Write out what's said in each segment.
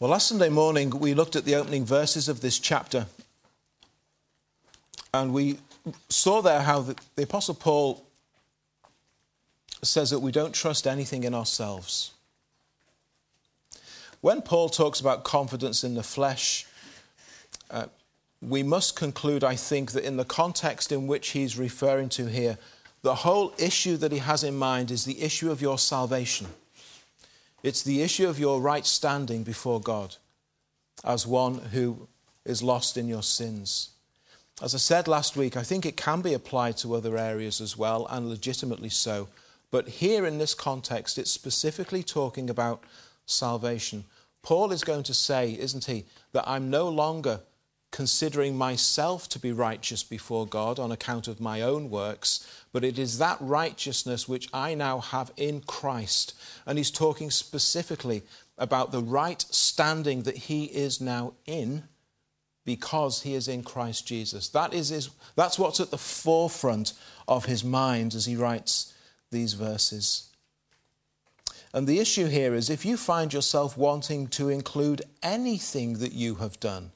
Well, last Sunday morning we looked at the opening verses of this chapter, and we saw there how the, the Apostle Paul says that we don't trust anything in ourselves. When Paul talks about confidence in the flesh, uh, we must conclude, I think, that in the context in which he's referring to here, the whole issue that he has in mind is the issue of your salvation. It's the issue of your right standing before God as one who is lost in your sins. As I said last week, I think it can be applied to other areas as well, and legitimately so. But here in this context, it's specifically talking about salvation. Paul is going to say, isn't he, that I'm no longer considering myself to be righteous before God on account of my own works, but it is that righteousness which I now have in Christ. And he's talking specifically about the right standing that he is now in because he is in Christ Jesus. That is his, that's what's at the forefront of his mind as he writes these verses. And the issue here is if you find yourself wanting to include anything that you have done,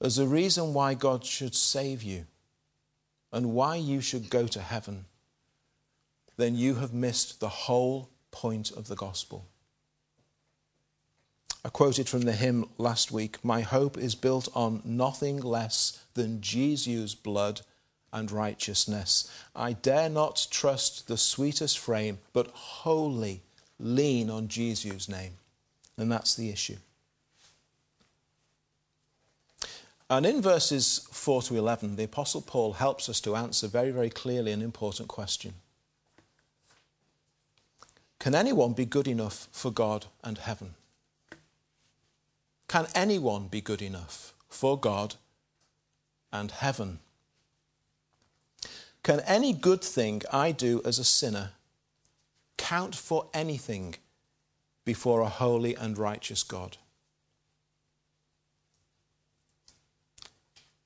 as a reason why God should save you and why you should go to heaven, then you have missed the whole point of the gospel. I quoted from the hymn last week My hope is built on nothing less than Jesus' blood and righteousness. I dare not trust the sweetest frame, but wholly lean on Jesus' name. And that's the issue. And in verses 4 to 11, the Apostle Paul helps us to answer very, very clearly an important question Can anyone be good enough for God and heaven? Can anyone be good enough for God and heaven? Can any good thing I do as a sinner count for anything before a holy and righteous God?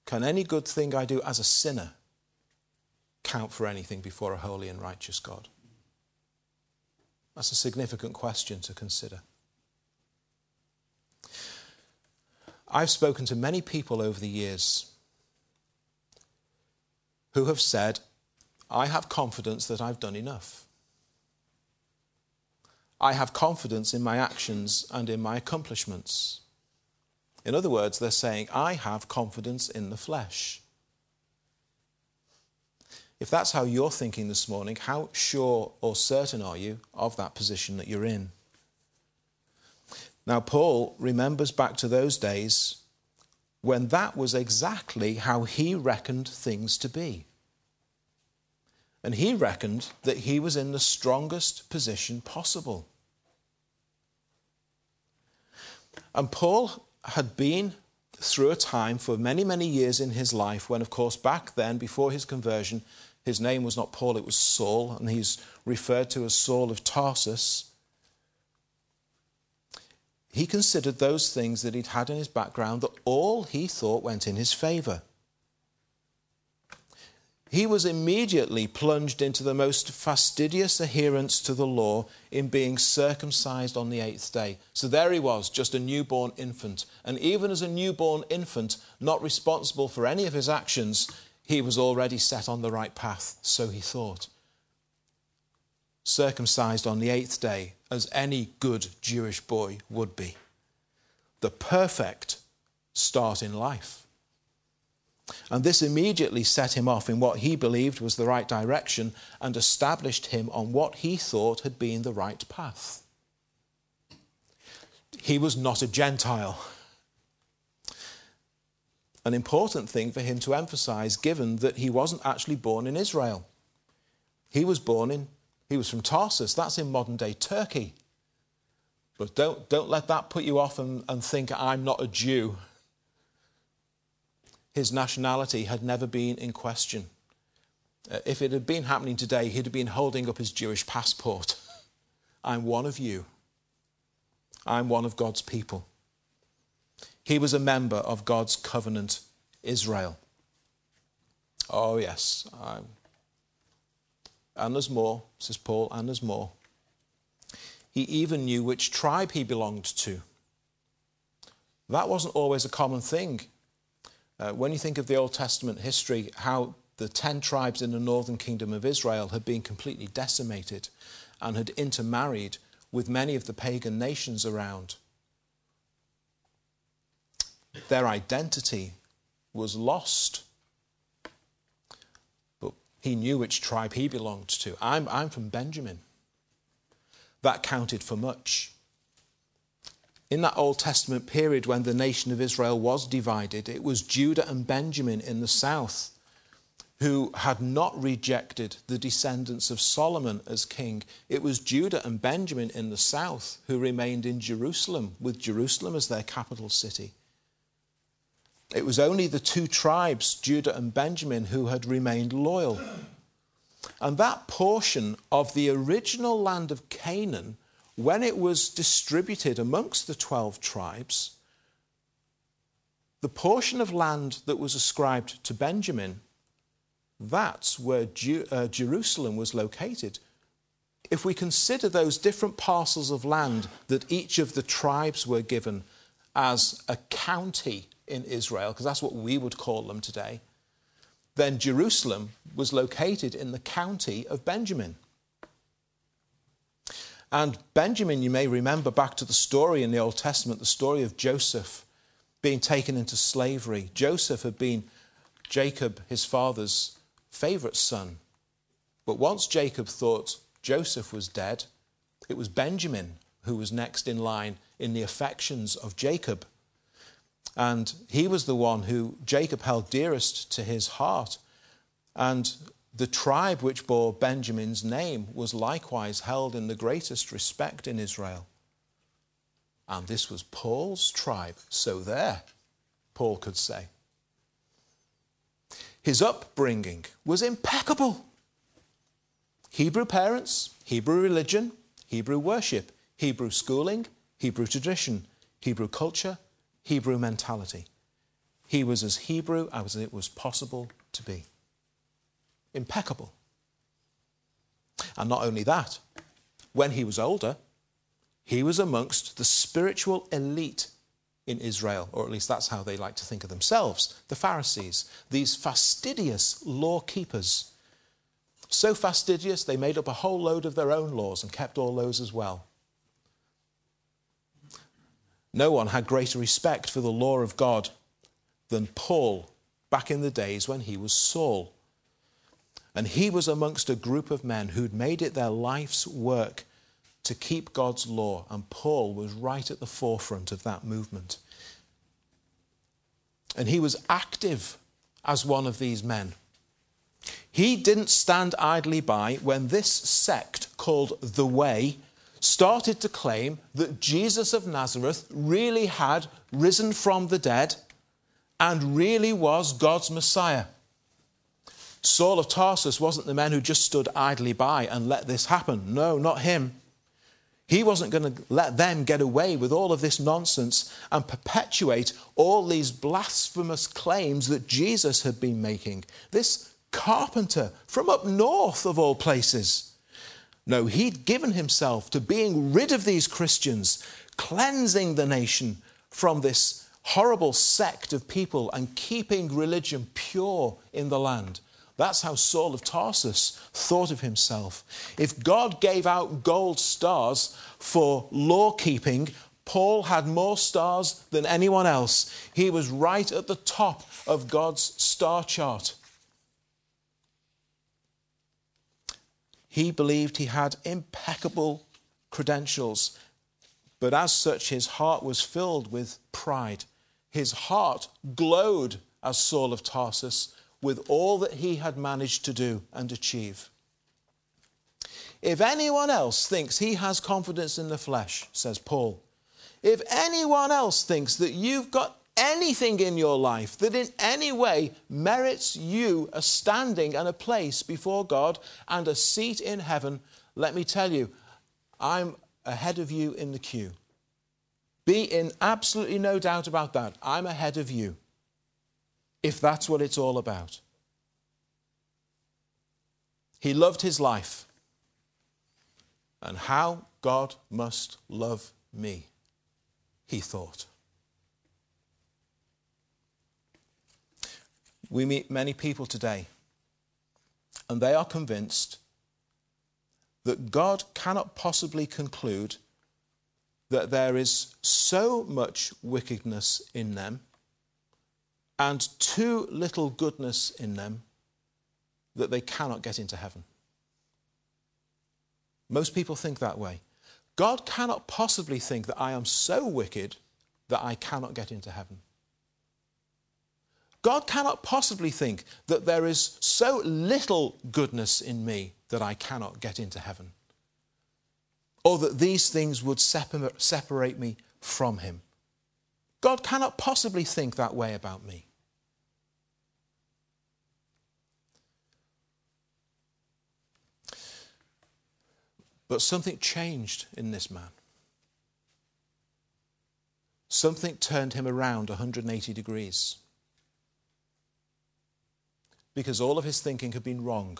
Can any good thing I do as a sinner count for anything before a holy and righteous God? That's a significant question to consider. I've spoken to many people over the years who have said, I have confidence that I've done enough. I have confidence in my actions and in my accomplishments. In other words, they're saying, I have confidence in the flesh. If that's how you're thinking this morning, how sure or certain are you of that position that you're in? Now, Paul remembers back to those days when that was exactly how he reckoned things to be. And he reckoned that he was in the strongest position possible. And Paul had been through a time for many, many years in his life when, of course, back then, before his conversion, his name was not Paul, it was Saul, and he's referred to as Saul of Tarsus. He considered those things that he'd had in his background that all he thought went in his favor he was immediately plunged into the most fastidious adherence to the law in being circumcised on the eighth day. So there he was, just a newborn infant. And even as a newborn infant, not responsible for any of his actions, he was already set on the right path, so he thought. Circumcised on the eighth day, as any good Jewish boy would be. The perfect start in life. And this immediately set him off in what he believed was the right direction and established him on what he thought had been the right path. He was not a Gentile. An important thing for him to emphasize, given that he wasn't actually born in Israel. He was born in, he was from Tarsus, that's in modern day Turkey. But don't, don't let that put you off and, and think I'm not a Jew his nationality had never been in question. Uh, if it had been happening today, he'd have been holding up his Jewish passport. I'm one of you. I'm one of God's people. He was a member of God's covenant, Israel. Oh, yes. I'm... And there's more, says Paul, and there's more. He even knew which tribe he belonged to. That wasn't always a common thing. Uh, when you think of the Old Testament history, how the ten tribes in the northern kingdom of Israel had been completely decimated and had intermarried with many of the pagan nations around. Their identity was lost. But he knew which tribe he belonged to. I'm, I'm from Benjamin. That counted for much. In that Old Testament period when the nation of Israel was divided, it was Judah and Benjamin in the south who had not rejected the descendants of Solomon as king. It was Judah and Benjamin in the south who remained in Jerusalem, with Jerusalem as their capital city. It was only the two tribes, Judah and Benjamin, who had remained loyal. And that portion of the original land of Canaan, when it was distributed amongst the 12 tribes, the portion of land that was ascribed to Benjamin that's where uh, Jerusalem was located. If we consider those different parcels of land that each of the tribes were given as a county in Israel, because that's what we would call them today, then Jerusalem was located in the county of Benjamin. And Benjamin, you may remember back to the story in the Old Testament, the story of Joseph being taken into slavery. Joseph had been Jacob, his father's favourite son. But once Jacob thought Joseph was dead, it was Benjamin who was next in line in the affections of Jacob. And he was the one who Jacob held dearest to his heart. And the tribe which bore Benjamin's name was likewise held in the greatest respect in Israel. And this was Paul's tribe. So there, Paul could say. His upbringing was impeccable. Hebrew parents, Hebrew religion, Hebrew worship, Hebrew schooling, Hebrew tradition, Hebrew culture, Hebrew mentality. He was as Hebrew as it was possible to be. Impeccable. And not only that, when he was older, he was amongst the spiritual elite in Israel, or at least that's how they like to think of themselves, the Pharisees, these fastidious law keepers. So fastidious, they made up a whole load of their own laws and kept all those as well. No one had greater respect for the law of God than Paul back in the days when he was Saul. And he was amongst a group of men who'd made it their life's work to keep God's law, and Paul was right at the forefront of that movement. And he was active as one of these men. He didn't stand idly by when this sect called the Way started to claim that Jesus of Nazareth really had risen from the dead and really was God's Messiah. Saul of Tarsus wasn't the man who just stood idly by and let this happen. No, not him. He wasn't going to let them get away with all of this nonsense and perpetuate all these blasphemous claims that Jesus had been making. This carpenter from up north, of all places. No, he'd given himself to being rid of these Christians, cleansing the nation from this horrible sect of people and keeping religion pure in the land. That's how Saul of Tarsus thought of himself. If God gave out gold stars for law keeping, Paul had more stars than anyone else. He was right at the top of God's star chart. He believed he had impeccable credentials, but as such, his heart was filled with pride. His heart glowed as Saul of Tarsus with all that he had managed to do and achieve. If anyone else thinks he has confidence in the flesh, says Paul, if anyone else thinks that you've got anything in your life that in any way merits you a standing and a place before God and a seat in heaven, let me tell you, I'm ahead of you in the queue. Be in absolutely no doubt about that. I'm ahead of you if that's what it's all about. He loved his life. And how God must love me, he thought. We meet many people today, and they are convinced that God cannot possibly conclude that there is so much wickedness in them and too little goodness in them that they cannot get into heaven. Most people think that way. God cannot possibly think that I am so wicked that I cannot get into heaven. God cannot possibly think that there is so little goodness in me that I cannot get into heaven. Or that these things would separate me from Him. God cannot possibly think that way about me. But something changed in this man. Something turned him around 180 degrees. Because all of his thinking had been wrong.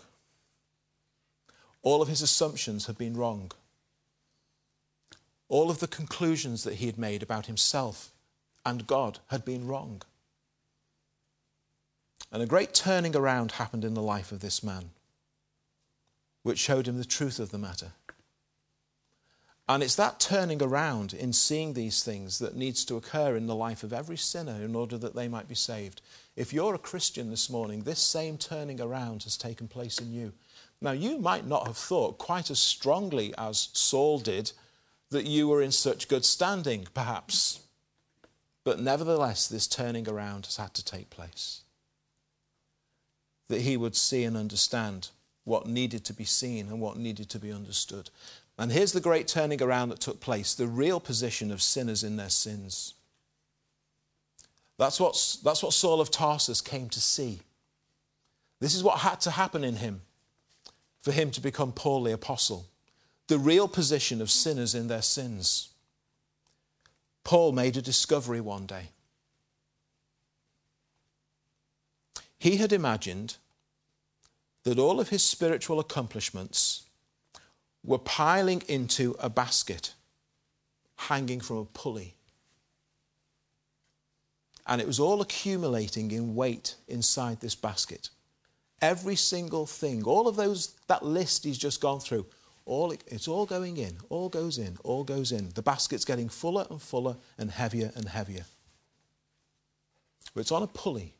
All of his assumptions had been wrong. All of the conclusions that he had made about himself and God had been wrong. And a great turning around happened in the life of this man, which showed him the truth of the matter. And it's that turning around in seeing these things that needs to occur in the life of every sinner in order that they might be saved. If you're a Christian this morning, this same turning around has taken place in you. Now, you might not have thought quite as strongly as Saul did that you were in such good standing, perhaps. But nevertheless, this turning around has had to take place. That he would see and understand what needed to be seen and what needed to be understood. And here's the great turning around that took place the real position of sinners in their sins. That's what, that's what Saul of Tarsus came to see. This is what had to happen in him for him to become Paul the Apostle. The real position of sinners in their sins. Paul made a discovery one day. He had imagined that all of his spiritual accomplishments were piling into a basket hanging from a pulley. And it was all accumulating in weight inside this basket. Every single thing, all of those, that list he's just gone through, all, it's all going in, all goes in, all goes in. The basket's getting fuller and fuller and heavier and heavier. But it's on a pulley.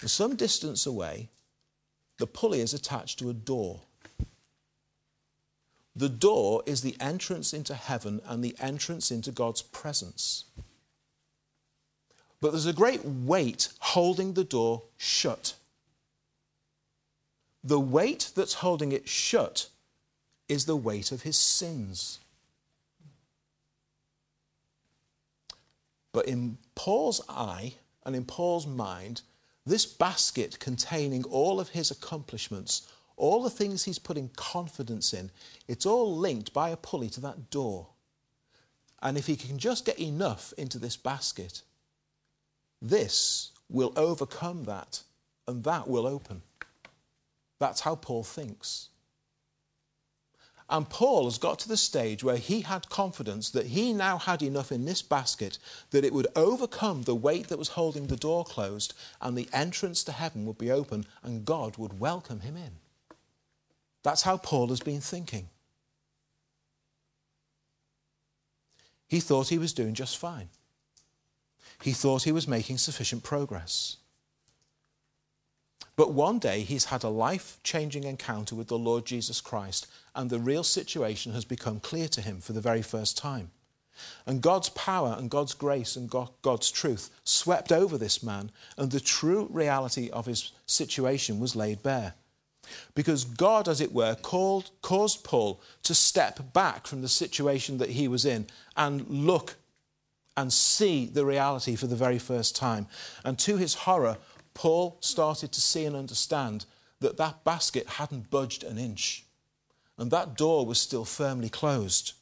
And some distance away, the pulley is attached to a door. The door is the entrance into heaven and the entrance into God's presence. But there's a great weight holding the door shut. The weight that's holding it shut is the weight of his sins. But in Paul's eye and in Paul's mind, this basket containing all of his accomplishments, all the things he's putting confidence in, it's all linked by a pulley to that door. And if he can just get enough into this basket, this will overcome that, and that will open. That's how Paul thinks. And Paul has got to the stage where he had confidence that he now had enough in this basket that it would overcome the weight that was holding the door closed, and the entrance to heaven would be open, and God would welcome him in. That's how Paul has been thinking. He thought he was doing just fine. He thought he was making sufficient progress. But one day he's had a life changing encounter with the Lord Jesus Christ, and the real situation has become clear to him for the very first time. And God's power and God's grace and God's truth swept over this man, and the true reality of his situation was laid bare. Because God, as it were, called, caused Paul to step back from the situation that he was in and look and see the reality for the very first time. And to his horror, Paul started to see and understand that that basket hadn't budged an inch. And that door was still firmly closed.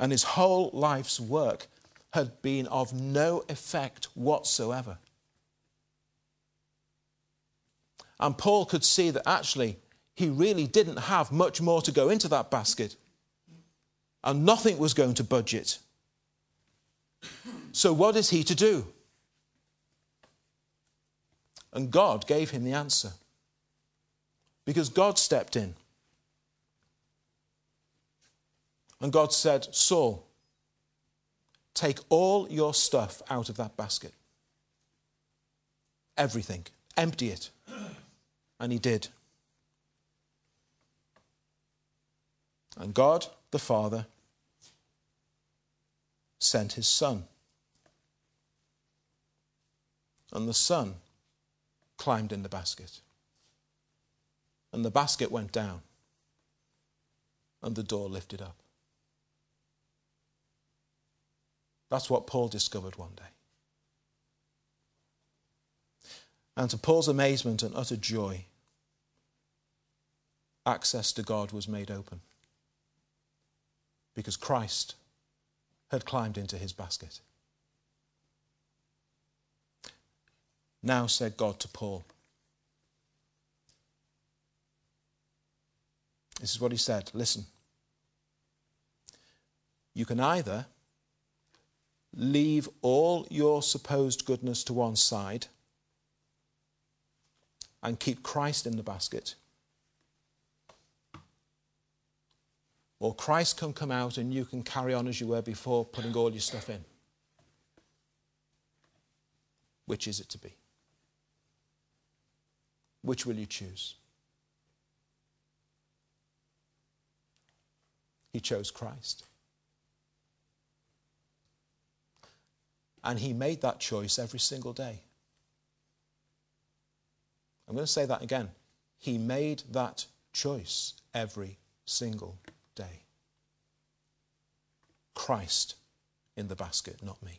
And his whole life's work had been of no effect whatsoever. And Paul could see that actually he really didn't have much more to go into that basket. And nothing was going to budge it. So, what is he to do? And God gave him the answer. Because God stepped in. And God said, Saul, take all your stuff out of that basket. Everything. Empty it. And he did. And God, the Father, sent his Son. And the Son climbed in the basket. And the basket went down. And the door lifted up. That's what Paul discovered one day. And to Paul's amazement and utter joy, access to God was made open because Christ had climbed into his basket. Now said God to Paul, This is what he said listen, you can either leave all your supposed goodness to one side and keep Christ in the basket. Or Christ can come out and you can carry on as you were before, putting all your stuff in. Which is it to be? Which will you choose? He chose Christ. And he made that choice every single day. I'm going to say that again. He made that choice every single day. Christ in the basket, not me.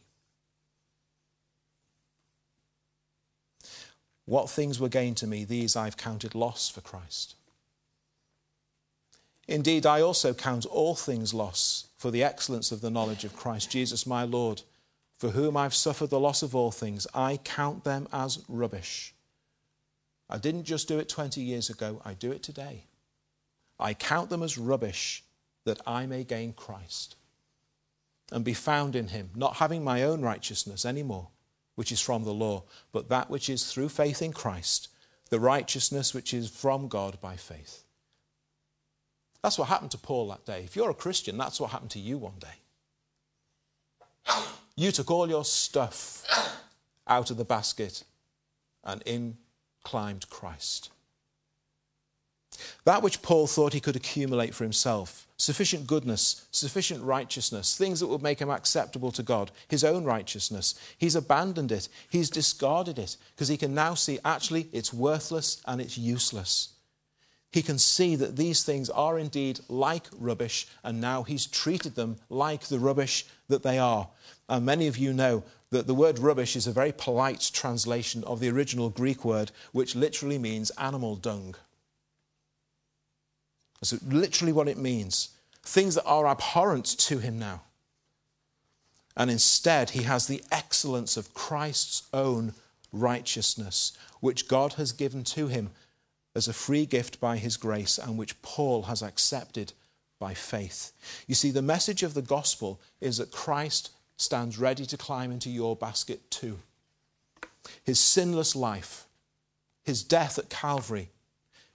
What things were gained to me, these I've counted loss for Christ. Indeed, I also count all things loss for the excellence of the knowledge of Christ Jesus my Lord, for whom I've suffered the loss of all things. I count them as rubbish I didn't just do it 20 years ago, I do it today. I count them as rubbish that I may gain Christ and be found in him, not having my own righteousness anymore, which is from the law, but that which is through faith in Christ, the righteousness which is from God by faith. That's what happened to Paul that day. If you're a Christian, that's what happened to you one day. You took all your stuff out of the basket and in climbed Christ. That which Paul thought he could accumulate for himself sufficient goodness, sufficient righteousness, things that would make him acceptable to God, his own righteousness he's abandoned it, he's discarded it, because he can now see actually it's worthless and it's useless. He can see that these things are indeed like rubbish, and now he's treated them like the rubbish that they are. And many of you know that the word rubbish is a very polite translation of the original Greek word, which literally means animal dung. That's literally what it means. Things that are abhorrent to him now. And instead, he has the excellence of Christ's own righteousness, which God has given to him as a free gift by his grace, and which Paul has accepted by faith. You see, the message of the gospel is that Christ stands ready to climb into your basket too. His sinless life, his death at Calvary,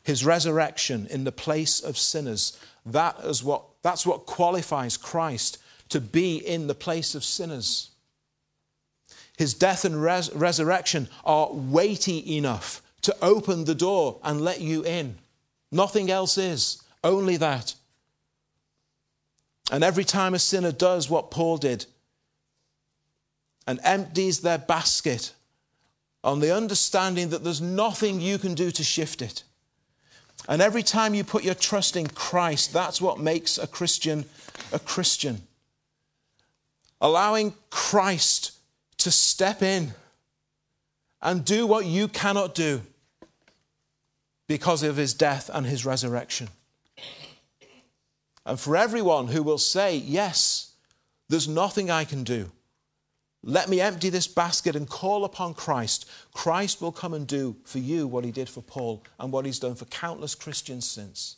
his resurrection in the place of sinners, that is what, that's what qualifies Christ to be in the place of sinners. His death and res- resurrection are weighty enough to open the door and let you in. Nothing else is, only that. And every time a sinner does what Paul did, and empties their basket on the understanding that there's nothing you can do to shift it. And every time you put your trust in Christ, that's what makes a Christian a Christian. Allowing Christ to step in and do what you cannot do because of his death and his resurrection. And for everyone who will say, Yes, there's nothing I can do. Let me empty this basket and call upon Christ. Christ will come and do for you what he did for Paul and what he's done for countless Christians since.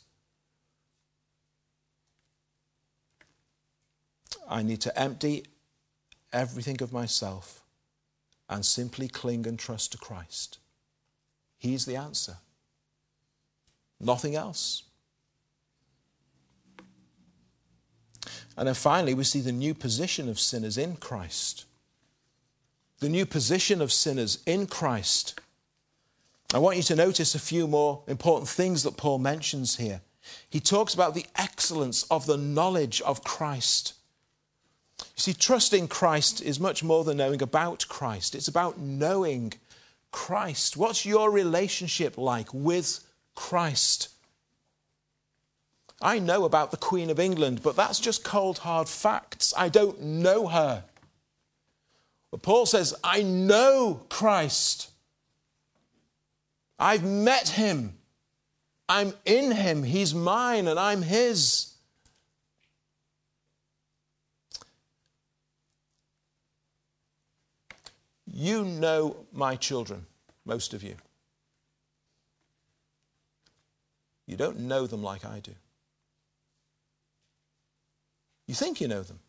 I need to empty everything of myself and simply cling and trust to Christ. He's the answer. Nothing else. And then finally, we see the new position of sinners in Christ. The new position of sinners in Christ. I want you to notice a few more important things that Paul mentions here. He talks about the excellence of the knowledge of Christ. You see, trusting Christ is much more than knowing about Christ, it's about knowing Christ. What's your relationship like with Christ? I know about the Queen of England, but that's just cold, hard facts. I don't know her. But Paul says, I know Christ. I've met him. I'm in him. He's mine and I'm his. You know my children, most of you. You don't know them like I do. You think you know them.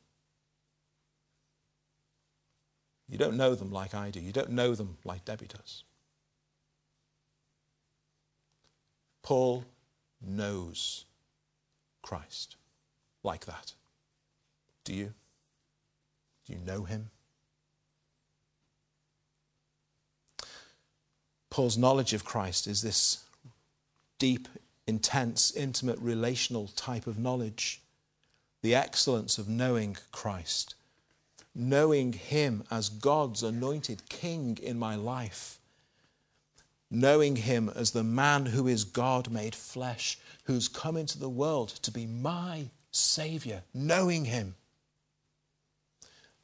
You don't know them like I do. You don't know them like Debbie does. Paul knows Christ like that. Do you? Do you know him? Paul's knowledge of Christ is this deep, intense, intimate, relational type of knowledge the excellence of knowing Christ, knowing Him as God's anointed King in my life, knowing Him as the man who is God made flesh, who's come into the world to be my Savior, knowing Him.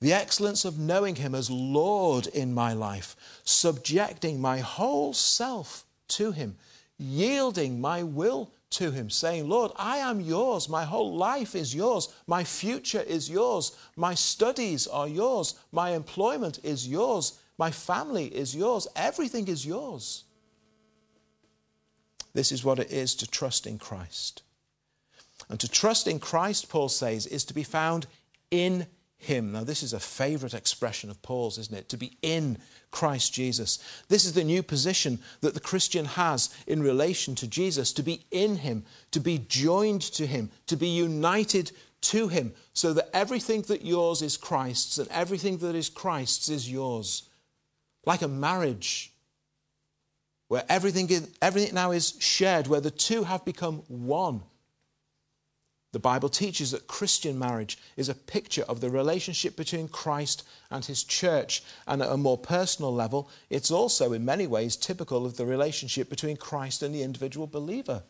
The excellence of knowing Him as Lord in my life, subjecting my whole self to Him, yielding my will to him, saying, Lord, I am yours. My whole life is yours. My future is yours. My studies are yours. My employment is yours. My family is yours. Everything is yours. This is what it is to trust in Christ. And to trust in Christ, Paul says, is to be found in him. Now, this is a favorite expression of Paul's, isn't it? To be in Christ Jesus. This is the new position that the Christian has in relation to Jesus to be in him, to be joined to him, to be united to him, so that everything that yours is Christ's and everything that is Christ's is yours. Like a marriage where everything, everything now is shared, where the two have become one. The Bible teaches that Christian marriage is a picture of the relationship between Christ and his church. And at a more personal level, it's also in many ways typical of the relationship between Christ and the individual believer.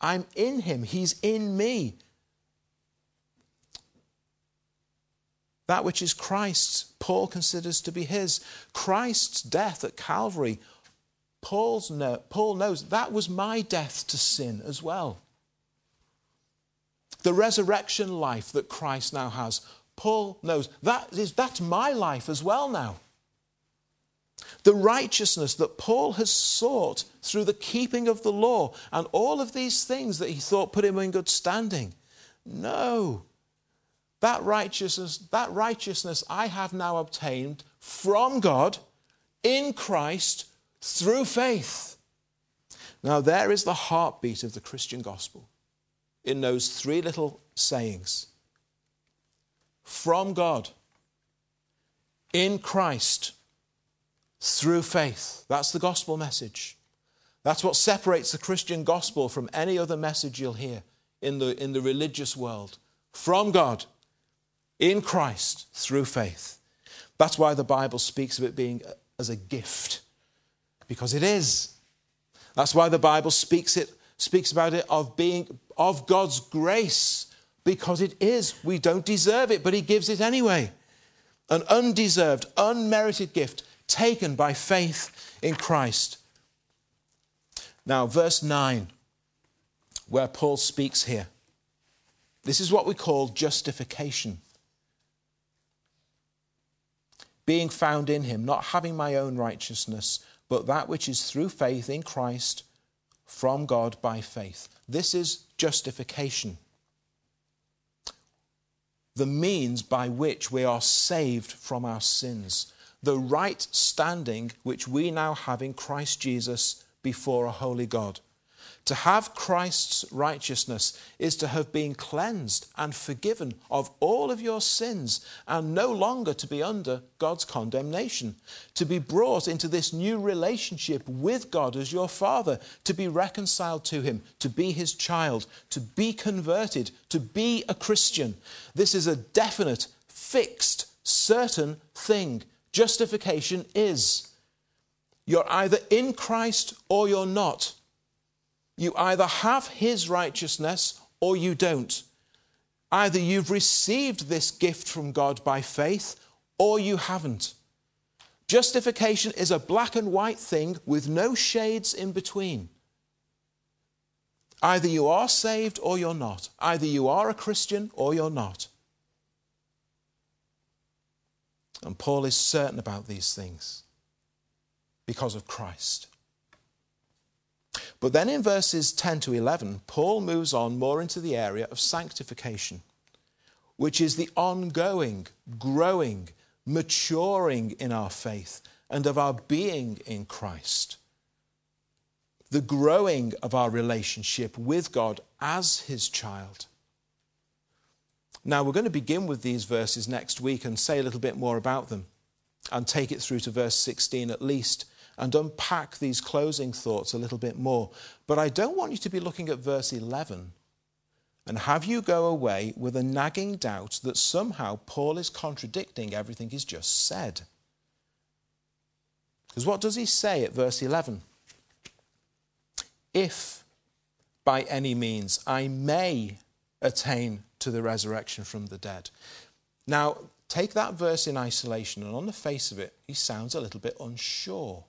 I'm in him, he's in me. That which is Christ's, Paul considers to be his. Christ's death at Calvary, Paul's know, Paul knows that was my death to sin as well the resurrection life that Christ now has. Paul knows that is that's my life as well now. The righteousness that Paul has sought through the keeping of the law and all of these things that he thought put him in good standing. No. That righteousness, that righteousness I have now obtained from God in Christ through faith. Now, there is the heartbeat of the Christian gospel in those three little sayings from God, in Christ, through faith. That's the gospel message. That's what separates the Christian gospel from any other message you'll hear in the, in the religious world. From God, in Christ, through faith. That's why the Bible speaks of it being as a gift, because it is. That's why the Bible speaks it speaks about it of being of God's grace because it is. We don't deserve it, but He gives it anyway. An undeserved, unmerited gift taken by faith in Christ. Now, verse 9, where Paul speaks here. This is what we call justification. Being found in Him, not having my own righteousness, but that which is through faith in Christ from God by faith. This is justification. The means by which we are saved from our sins. The right standing which we now have in Christ Jesus before a holy God. To have Christ's righteousness is to have been cleansed and forgiven of all of your sins and no longer to be under God's condemnation. To be brought into this new relationship with God as your Father, to be reconciled to Him, to be His child, to be converted, to be a Christian. This is a definite, fixed, certain thing. Justification is. You're either in Christ or you're not. You either have his righteousness or you don't. Either you've received this gift from God by faith or you haven't. Justification is a black and white thing with no shades in between. Either you are saved or you're not. Either you are a Christian or you're not. And Paul is certain about these things because of Christ. But then in verses 10 to 11, Paul moves on more into the area of sanctification, which is the ongoing, growing, maturing in our faith and of our being in Christ. The growing of our relationship with God as His child. Now, we're going to begin with these verses next week and say a little bit more about them and take it through to verse 16 at least and unpack these closing thoughts a little bit more. But I don't want you to be looking at verse 11 and have you go away with a nagging doubt that somehow Paul is contradicting everything he's just said. Because what does he say at verse 11? If by any means I may attain to the resurrection from the dead. Now, take that verse in isolation, and on the face of it, he sounds a little bit unsure.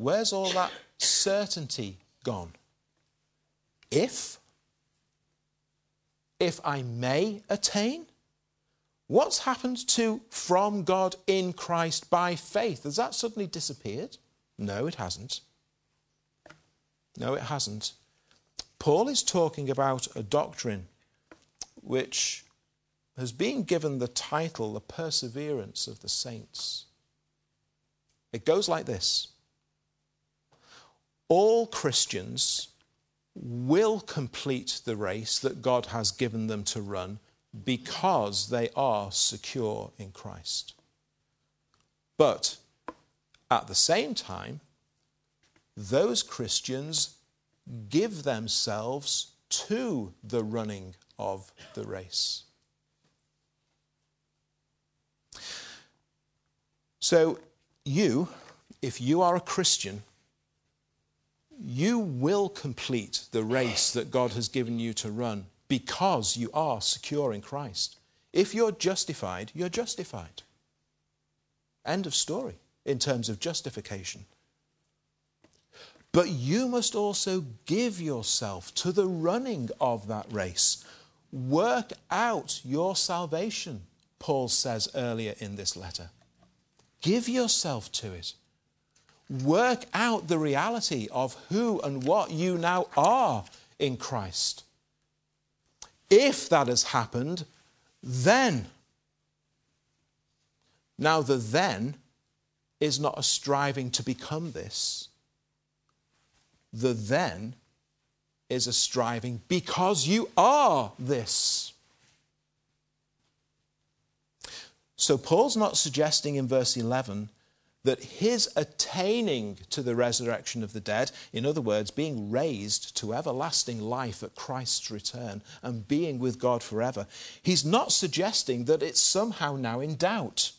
Where's all that certainty gone? If, if I may attain, what's happened to from God in Christ by faith? Has that suddenly disappeared? No, it hasn't. No, it hasn't. Paul is talking about a doctrine which has been given the title, the perseverance of the saints. It goes like this all Christians will complete the race that God has given them to run because they are secure in Christ. But at the same time, those Christians give themselves to the running of the race. So, you, if you are a Christian, you will complete the race that God has given you to run because you are secure in Christ. If you're justified, you're justified. End of story in terms of justification. But you must also give yourself to the running of that race. Work out your salvation, Paul says earlier in this letter. Give yourself to it work out the reality of who and what you now are in Christ. If that has happened, then. Now, the then is not a striving to become this. The then is a striving because you are this. So, Paul's not suggesting in verse 11 that his attaining to the resurrection of the dead, in other words, being raised to everlasting life at Christ's return and being with God forever, he's not suggesting that it's somehow now in doubt.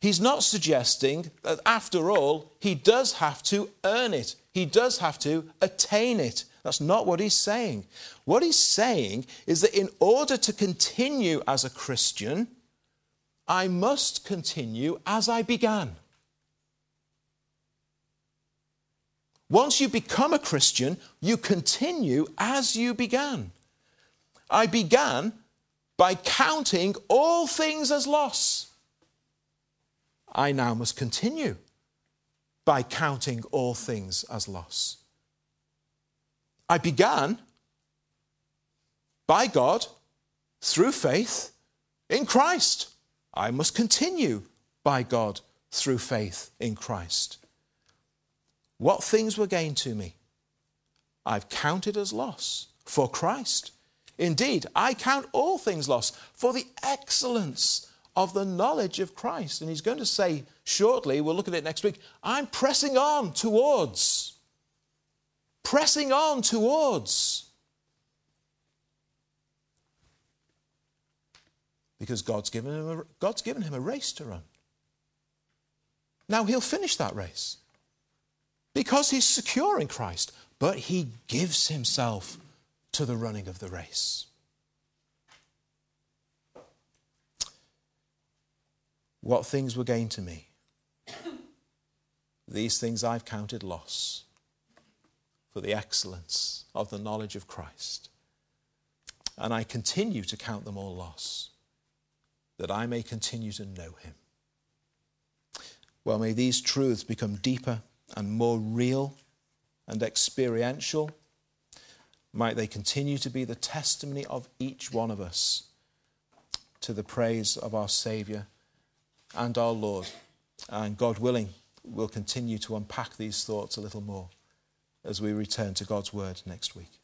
He's not suggesting that after all, he does have to earn it, he does have to attain it. That's not what he's saying. What he's saying is that in order to continue as a Christian, I must continue as I began. Once you become a Christian, you continue as you began. I began by counting all things as loss. I now must continue by counting all things as loss. I began by God through faith in Christ. I must continue by God through faith in Christ. What things were gained to me, I've counted as loss for Christ. Indeed, I count all things lost for the excellence of the knowledge of Christ. And he's going to say shortly, we'll look at it next week, I'm pressing on towards. Pressing on towards. Because God's given him a, God's given him a race to run. Now he'll finish that race because he's secure in Christ, but he gives himself to the running of the race. What things were gained to me? These things I've counted loss for the excellence of the knowledge of Christ. And I continue to count them all loss, that I may continue to know him. Well, may these truths become deeper and more real and experiential. Might they continue to be the testimony of each one of us to the praise of our Saviour and our Lord. And God willing, we'll continue to unpack these thoughts a little more as we return to God's Word next week.